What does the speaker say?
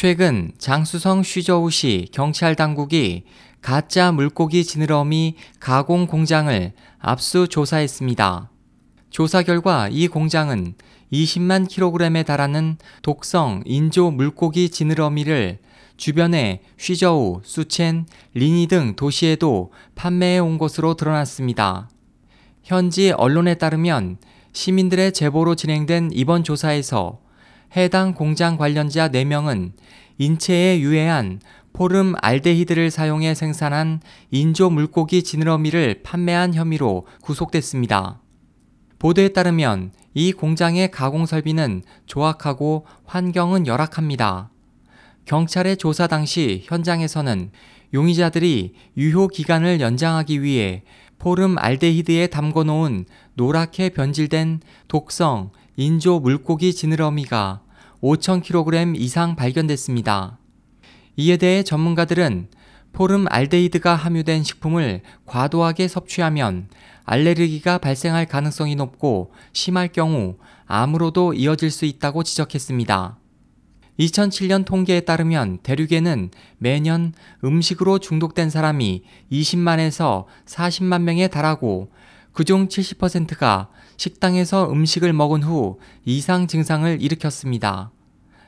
최근 장수성 쉬저우시 경찰 당국이 가짜 물고기 지느러미 가공 공장을 압수 조사했습니다. 조사 결과 이 공장은 20만 킬로그램에 달하는 독성 인조 물고기 지느러미를 주변의 쉬저우, 수첸, 리니 등 도시에도 판매해 온 것으로 드러났습니다. 현지 언론에 따르면 시민들의 제보로 진행된 이번 조사에서 해당 공장 관련자 4명은 인체에 유해한 포름 알데히드를 사용해 생산한 인조 물고기 지느러미를 판매한 혐의로 구속됐습니다. 보도에 따르면 이 공장의 가공 설비는 조악하고 환경은 열악합니다. 경찰의 조사 당시 현장에서는 용의자들이 유효 기간을 연장하기 위해 포름 알데히드에 담궈 놓은 노랗게 변질된 독성 인조 물고기 지느러미가 5,000kg 이상 발견됐습니다. 이에 대해 전문가들은 포름 알데히드가 함유된 식품을 과도하게 섭취하면 알레르기가 발생할 가능성이 높고 심할 경우 암으로도 이어질 수 있다고 지적했습니다. 2007년 통계에 따르면 대륙에는 매년 음식으로 중독된 사람이 20만에서 40만 명에 달하고 그중 70%가 식당에서 음식을 먹은 후 이상 증상을 일으켰습니다.